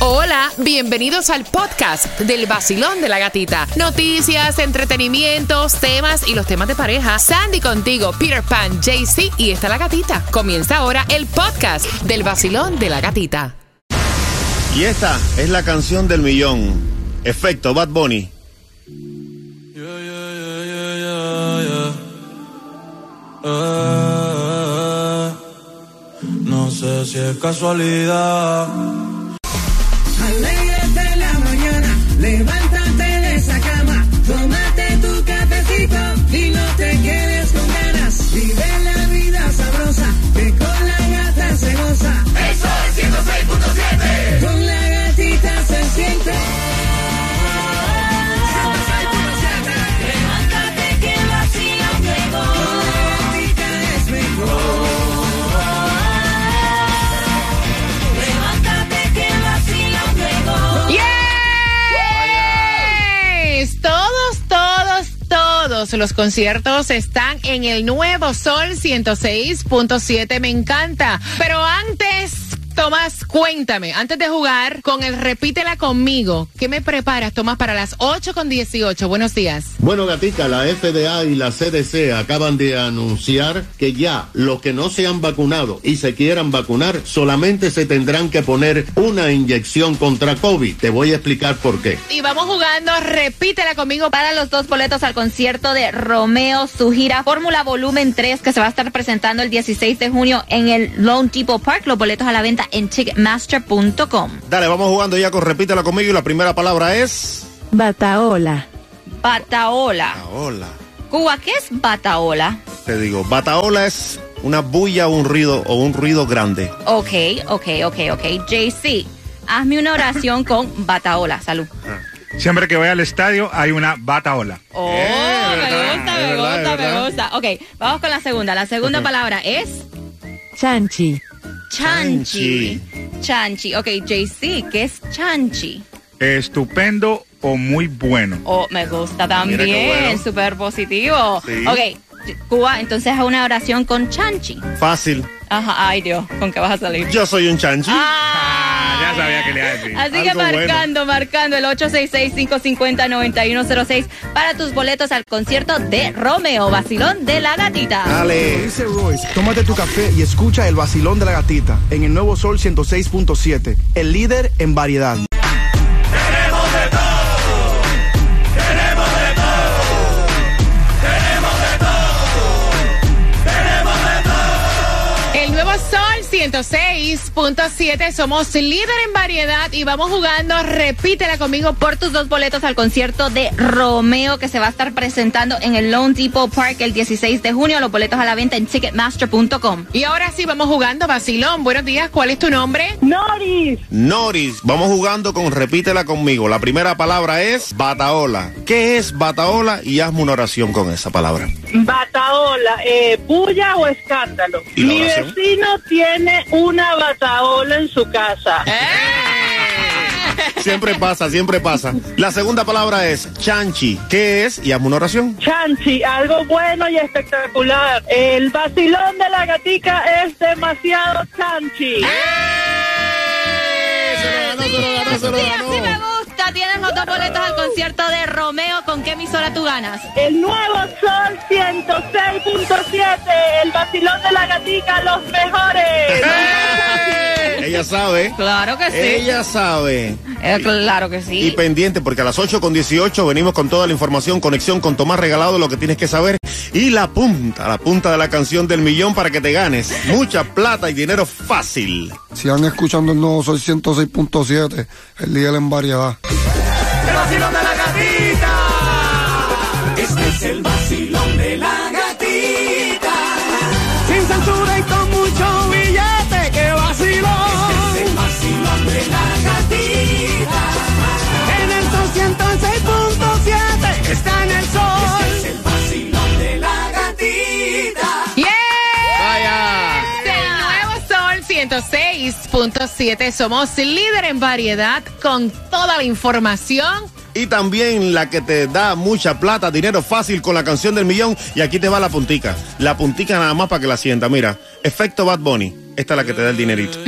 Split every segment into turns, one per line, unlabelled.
Hola, bienvenidos al podcast del vacilón de la gatita. Noticias, entretenimientos, temas y los temas de pareja. Sandy contigo, Peter Pan, JC y está la gatita. Comienza ahora el podcast del vacilón de la gatita.
Y esta es la canción del millón. Efecto Bad Bunny.
No sé si es casualidad.
Los conciertos están en el nuevo Sol 106.7. Me encanta. Pero antes. Tomás, cuéntame, antes de jugar con el Repítela conmigo, ¿qué me preparas, Tomás, para las 8 con 18? Buenos días.
Bueno, gatica, la FDA y la CDC acaban de anunciar que ya los que no se han vacunado y se quieran vacunar solamente se tendrán que poner una inyección contra COVID. Te voy a explicar por qué.
Y vamos jugando, repítela conmigo para
los dos boletos al concierto de Romeo, su gira Fórmula Volumen 3, que se va a estar presentando el 16 de junio en el Lone Depot Park. Los boletos a la venta en ticketmaster.com.
Dale, vamos jugando ya con Repítela conmigo y la primera palabra es...
Bataola.
Bataola.
Hola.
Cuba, ¿qué es bataola?
Te digo, bataola es una bulla o un ruido o un ruido grande.
Ok, ok, ok, ok. JC, hazme una oración con bataola. Salud.
Siempre que voy al estadio hay una bataola.
Oh,
Eh,
me
verdad,
gusta, me
verdad,
gusta, me gusta. Ok, vamos con la segunda. La segunda palabra es
Chanchi.
Chanchi. Chanchi. Ok, JC, ¿qué es chanchi?
Estupendo o muy bueno.
Oh, me gusta también,
bueno.
súper positivo.
Sí.
Ok, Cuba, entonces haz una oración con chanchi.
Fácil.
Ajá, ay Dios, ¿con qué vas a salir?
Yo soy un chanchi.
Ah,
ya sabía que le iba a decir.
Así que
bueno.
marcando, marcando el 866-550-9106 para tus boletos al concierto de Romeo, Basilón de la Gatita.
Dale.
Dice Royce, tómate tu café y escucha el vacilón de la gatita en el nuevo Sol 106.7, el líder en variedad.
106.7. Somos líder en variedad y vamos jugando. Repítela conmigo por
tus dos boletos al concierto de Romeo que se va a estar presentando en el Lone Depot Park el 16 de junio. Los boletos a la venta en ticketmaster.com.
Y ahora sí, vamos jugando. Basilón, buenos días. ¿Cuál es tu nombre?
Noris,
Noris, vamos jugando con Repítela conmigo. La primera palabra es bataola. ¿Qué es bataola? Y hazme una oración con esa palabra.
Bataola, eh, bulla o escándalo.
¿Y la
Mi vecino tiene una bataola en su casa.
Siempre pasa, siempre pasa. La segunda palabra es chanchi. ¿Qué es? Y hazme una oración.
Chanchi, algo bueno y espectacular. El vacilón de la gatica es demasiado chanchi.
Se lo ganó, se lo ganó, se lo
Sí, así me
ganó.
Tienes los dos boletos al concierto de Romeo. ¿Con qué emisora tú ganas?
El nuevo Sol 106.7, el vacilón de la gatica, los mejores.
Ella sabe.
Claro que sí.
Ella sabe.
Eh, claro que
Y
sí.
pendiente, porque a las 8 con 18 venimos con toda la información, conexión con Tomás Regalado, lo que tienes que saber. Y la punta, la punta de la canción del millón para que te ganes mucha plata y dinero fácil.
Sigan escuchando el nuevo Sol 106.7, el líder en variedad.
Este es el vacilón de la
106.7.
Somos líder en variedad con toda la información.
Y también la que te da mucha plata, dinero fácil con la canción del millón. Y aquí te va la puntica. La puntica nada más para que la sienta. Mira, efecto Bad Bunny. Esta es la que te da el dinerito.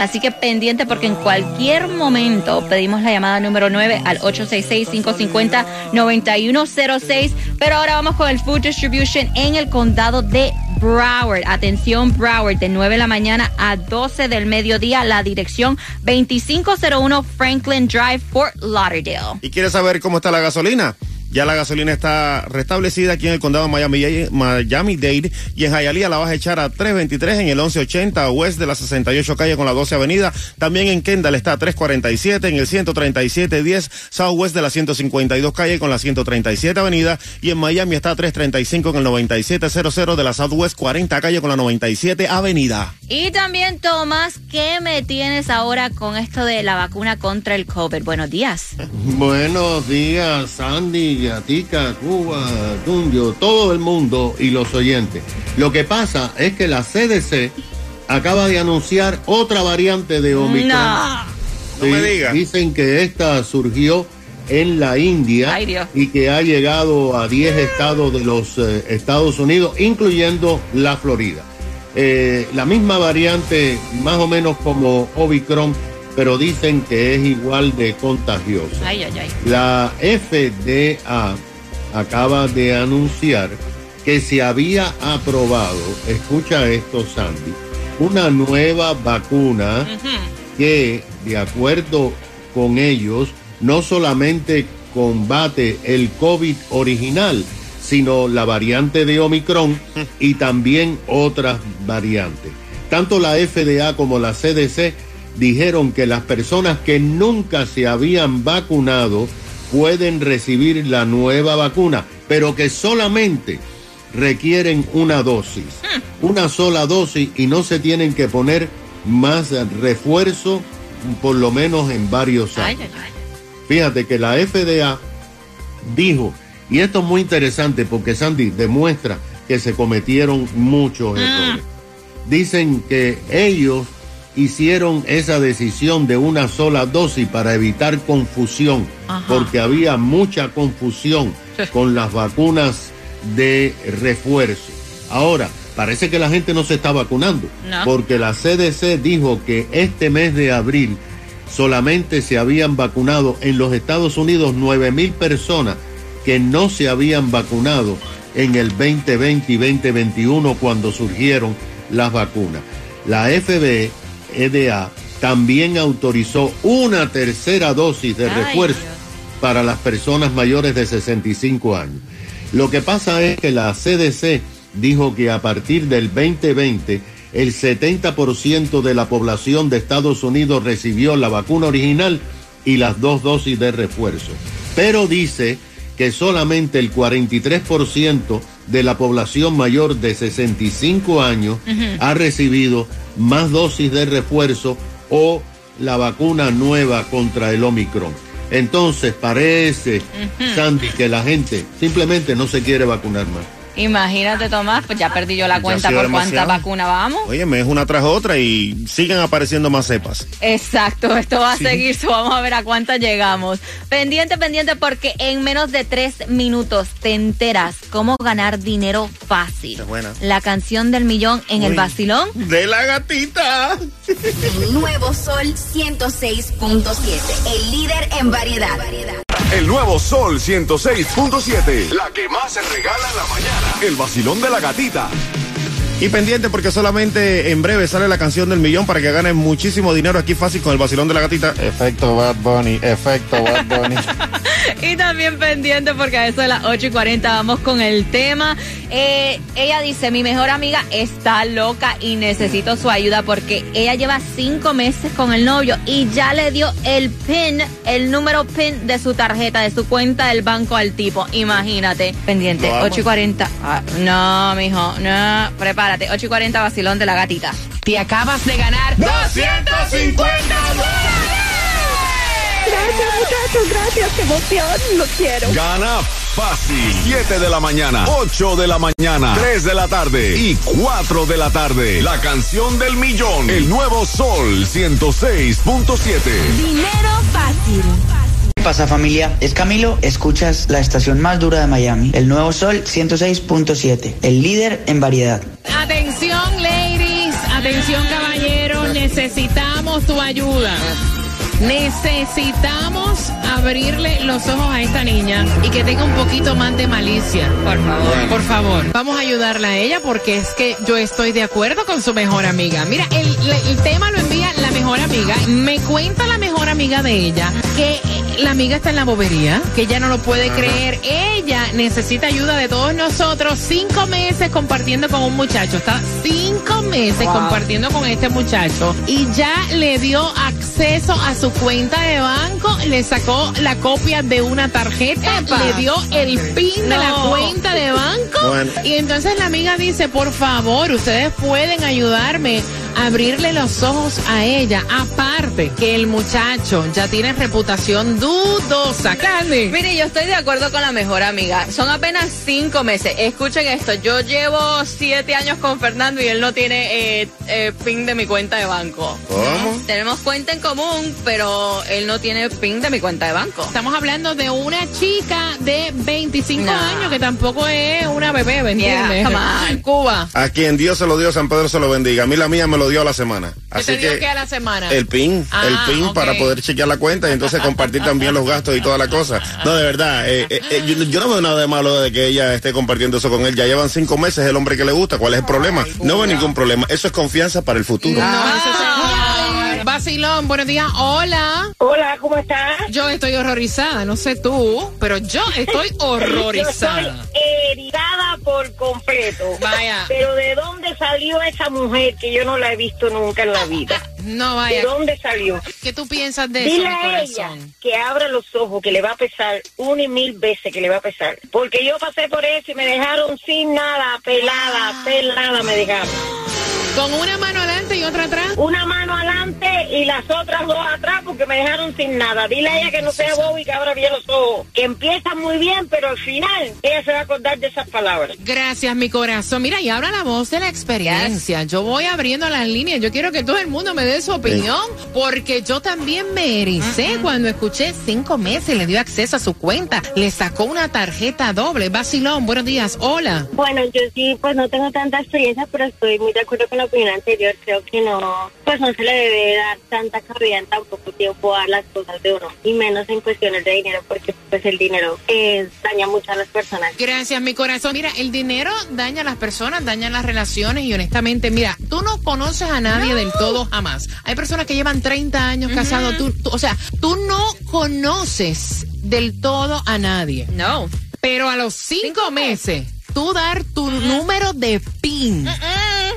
Así que pendiente porque en cualquier momento pedimos la llamada número 9 al 866-550-9106. Pero ahora vamos con el Food Distribution en el condado de Broward. Atención, Broward, de 9 de la mañana a 12 del mediodía. La dirección 2501 Franklin Drive, Fort Lauderdale.
¿Y quieres saber cómo está la gasolina? Ya la gasolina está restablecida aquí en el condado de Miami, Miami Dade y en Hialeah la vas a echar a 323 en el 1180 West de la 68 calle con la 12 avenida. También en Kendall está a 347 en el 13710 Southwest de la 152 calle con la 137 avenida y en Miami está a 335 en el 9700 de la Southwest 40 calle con la 97 avenida.
Y también, Tomás, ¿qué me tienes ahora con esto de la vacuna contra el COVID? Buenos días.
Buenos días, Sandy. Gatica, Cuba, Tundio, todo el mundo y los oyentes. Lo que pasa es que la CDC acaba de anunciar otra variante de Omicron.
No, me diga.
Dicen que esta surgió en la India
Ay,
y que ha llegado a 10 estados de los eh, Estados Unidos, incluyendo la Florida. Eh, la misma variante, más o menos como Omicron, pero dicen que es igual de contagiosa.
Ay, ay, ay.
La FDA acaba de anunciar que se había aprobado, escucha esto Sandy, una nueva vacuna que de acuerdo con ellos no solamente combate el COVID original, sino la variante de Omicron y también otras variantes. Tanto la FDA como la CDC dijeron que las personas que nunca se habían vacunado pueden recibir la nueva vacuna, pero que solamente requieren una dosis, una sola dosis y no se tienen que poner más refuerzo por lo menos en varios años. Fíjate que la FDA dijo, y esto es muy interesante porque Sandy demuestra que se cometieron muchos errores. Dicen que ellos hicieron esa decisión de una sola dosis para evitar confusión,
Ajá.
porque había mucha confusión con las vacunas de refuerzo. Ahora, parece que la gente no se está vacunando,
No.
porque la CDC dijo que este mes de abril solamente se habían vacunado en los Estados Unidos 9 mil personas que no se habían vacunado en el 2020 y 2021 cuando surgieron las vacunas. La FBE, EDA, también autorizó una tercera dosis de refuerzo para las personas mayores de 65 años. Lo que pasa es que la CDC dijo que a partir del 2020 el 70% de la población de Estados Unidos recibió la vacuna original y las dos dosis de refuerzo. Pero dice que solamente el 43% de la población mayor de 65 años ha recibido más dosis de refuerzo o la vacuna nueva contra el Omicron. Entonces parece, Sandy, que la gente simplemente no se quiere vacunar más.
Imagínate, Tomás, pues ya perdí yo la cuenta por cuánta vacuna vamos.
Óyeme, es una tras otra y siguen apareciendo más cepas.
Exacto, esto va a seguir, so vamos a ver a cuántas llegamos. Pendiente, pendiente, porque en menos de tres minutos te enteras cómo ganar dinero fácil.
Qué buena.
La canción del millón en el vacilón.
De la gatita.
Nuevo Sol 106.7, el líder en variedad.
El nuevo Sol 106.7. La que más se regala en la mañana. El vacilón de la gatita.
Y pendiente porque solamente en breve sale la canción del millón para que ganen muchísimo dinero aquí fácil con el vacilón de la gatita.
Efecto Bad Bunny, efecto Bad Bunny.
Y también pendiente porque a eso de las 8 y 40 vamos con el tema. Eh, ella dice, mi mejor amiga está loca y necesito su ayuda porque ella lleva cinco meses con el novio y ya le dio el PIN, el número PIN de su tarjeta, de su cuenta del banco al tipo. Imagínate. Pendiente,
Lo amo.
8 y 40. Ah, no, mijo, no. Prepárate, 8 y 40 vacilón de la gatita.
Te acabas de ganar 250
Gracias, muchachos, gracias. Qué emoción, lo quiero.
Gana fácil. 7 de la mañana, 8 de la mañana, 3 de la tarde y 4 de la tarde. La canción del millón. El nuevo Sol 106.7.
Dinero fácil.
¿Qué pasa familia? Es Camilo, escuchas la estación más dura de Miami, el Nuevo Sol 106.7, el líder en variedad.
Atención, ladies. Atención, caballeros. necesitamos tu ayuda. Necesitamos abrirle los ojos a esta niña y que tenga un poquito más de malicia. Por favor. Por favor. Vamos a ayudarla a ella porque es que yo estoy de acuerdo con su mejor amiga. Mira, el, el tema lo envía la mejor amiga. Me cuenta la mejor amiga de ella que la amiga está en la bobería, que ella no lo puede creer. Ella necesita ayuda de todos nosotros. Cinco meses compartiendo con un muchacho. Está cinco meses
Wow.
compartiendo con este muchacho y ya le dio acceso a su cuenta de banco, le sacó la copia de una tarjeta,
Epa.
le dio el pin de la cuenta de banco
Bueno.
y entonces la amiga dice, por favor, ustedes pueden ayudarme abrirle los ojos a ella. Aparte que el muchacho ya tiene reputación dudosa. Candy.
Mire, yo estoy de acuerdo con la mejor amiga. Son apenas cinco meses. Escuchen esto. Yo llevo siete años con Fernando y él no tiene eh, eh, pin de mi cuenta de banco.
¿Cómo?
Tenemos cuenta en común, pero él no tiene pin de mi cuenta de banco.
Estamos hablando de una chica de 25
No.
años que tampoco es una bebé, ¿me
Yeah,
entiendes?
come on.
Cuba.
A quien Dios se lo dio, San Pedro se lo bendiga. A mí la mía me lo dio a la semana.
¿Qué
Así
te dio
que
que a la semana?
el PIN,
Ah,
el PIN
ok.
para poder chequear la cuenta y entonces compartir también los gastos y toda la cosa. No, de verdad, eh, eh, eh, yo, yo no veo nada de malo de que ella esté compartiendo eso con él. Ya llevan cinco meses el hombre que le gusta. ¿Cuál es el problema? No veo ningún problema. Eso es confianza para el futuro.
No, eso es- Vacilón, buenos días. Hola.
Hola, ¿cómo estás?
Yo estoy horrorizada, no sé tú, pero yo estoy horrorizada.
Yo estoy herida por completo.
Vaya.
Pero ¿de dónde salió esa mujer que yo no la he visto nunca en la vida?
No vaya.
¿De dónde salió?
¿Qué tú piensas de eso,
Dile a ella que abra los ojos, que le va a pesar una y mil veces que le va a pesar. Porque yo pasé por eso y me dejaron sin nada, pelada, pelada me dejaron.
¿Con una mano adelante y otra atrás?
Una mano adelante y las otras dos atrás porque me dejaron sin nada. Dile a ella que no sea boba y que abra bien los ojos. Que empieza muy bien, pero al final ella se va a acordar de esas palabras.
Gracias, mi corazón. Mira, y habla la voz de la experiencia. Yo voy abriendo las líneas. Yo quiero que todo el mundo me dé su opinión, porque yo también me ericé cuando escuché cinco meses. Le dio acceso a su cuenta. Le sacó una tarjeta doble. Vacilón, buenos días. Hola.
Bueno, yo sí, pues no tengo tanta experiencia, pero estoy muy de acuerdo con la opinión anterior. Creo que no, pues no se le debe dar tanta cabida en tan poco tiempo a las cosas de uno, y menos en cuestiones de dinero, porque pues el dinero eh, daña mucho a las personas.
Gracias, mi corazón. Mira, el dinero daña a las personas, daña las relaciones y honestamente, mira, tú no conoces a nadie del todo jamás. Hay personas que llevan 30 años casados, tú, tú- o sea, tú no conoces del todo a nadie.
No.
Pero a los cinco, meses, tú dar tu número de PIN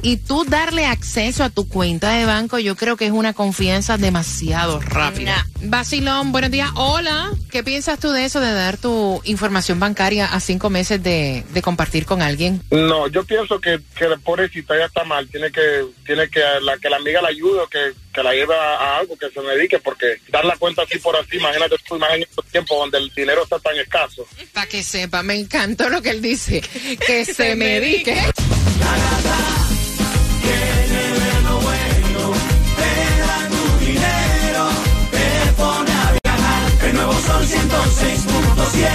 y tú darle acceso a tu cuenta de banco, yo creo que es una confianza demasiado rápida. Basilón, buenos días. Hola. ¿Qué piensas tú de eso, de dar tu información bancaria a cinco meses de, de compartir con alguien?
No, yo pienso que, que la pobrecita ya está mal, tiene que tiene que la, que la amiga la ayude o que, que la lleve a, a algo, que se dedique, porque dar la cuenta así por así, imagínate tú, más en estos tiempos donde el dinero está tan escaso.
Para que sepa, me encantó lo que él dice, que se medique.
dinero Sol 106.7,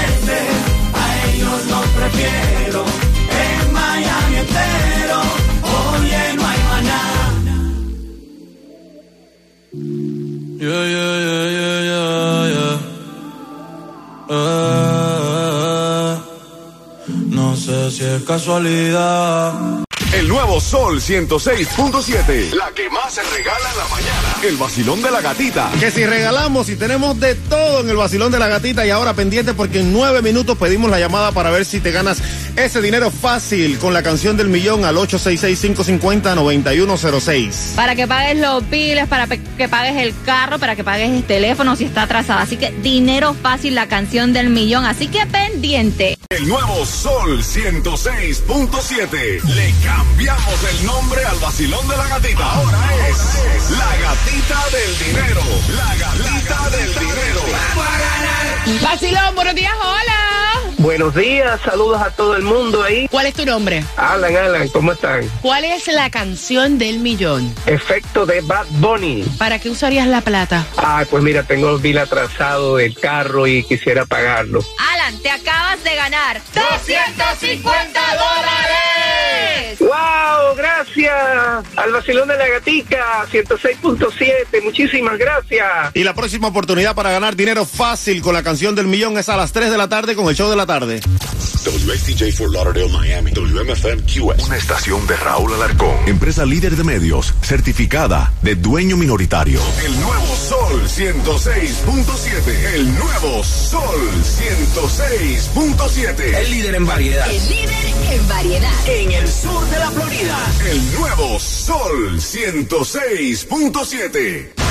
a ellos los prefiero. En Miami entero, oye, no hay maná.
Yeah, yeah, yeah, yeah, yeah, yeah. Eh, no sé si es casualidad.
Nuevo Sol 106.7. La que más se regala en la mañana. El vacilón de la gatita.
Que si regalamos y tenemos de todo en el vacilón de la gatita y ahora pendiente porque en nueve minutos pedimos la llamada para ver si te ganas ese dinero fácil con la canción del millón al 866-550-9106.
Para que pagues los biles, para que pagues el carro, para que pagues el teléfono si está atrasado. Así que dinero fácil, la canción del millón. Así que pendiente.
El nuevo Sol 106.7. Le cambiamos el nombre al vacilón de la gatita. Ahora es la gatita del dinero. La gatita del dinero.
Vacilón, buenos días, hola.
Buenos días, saludos a todo el mundo ahí.
¿Cuál es tu nombre?
Alan, Alan, ¿cómo están?
¿Cuál es la canción del millón?
Efecto de Bad Bunny.
¿Para qué usarías la plata?
Ah, pues mira, tengo el bill atrasado del carro y quisiera pagarlo.
Alan, te acabas de ganar 250 dólares.
¡Wow! Gracias al vacilón de la gatica, 106.7. Muchísimas gracias.
Y la próxima oportunidad para ganar dinero fácil con la canción del millón es a las 3 de la tarde con el show de la tarde.
WXTJ for Lauderdale, Miami. WMFM QS. Una estación de Raúl Alarcón. Empresa líder de medios, certificada de dueño minoritario. El nuevo Sol 106.7. El nuevo Sol 106.7.
El líder en variedad.
El líder en variedad.
En el sur de la Florida.
El nuevo Sol 106.7.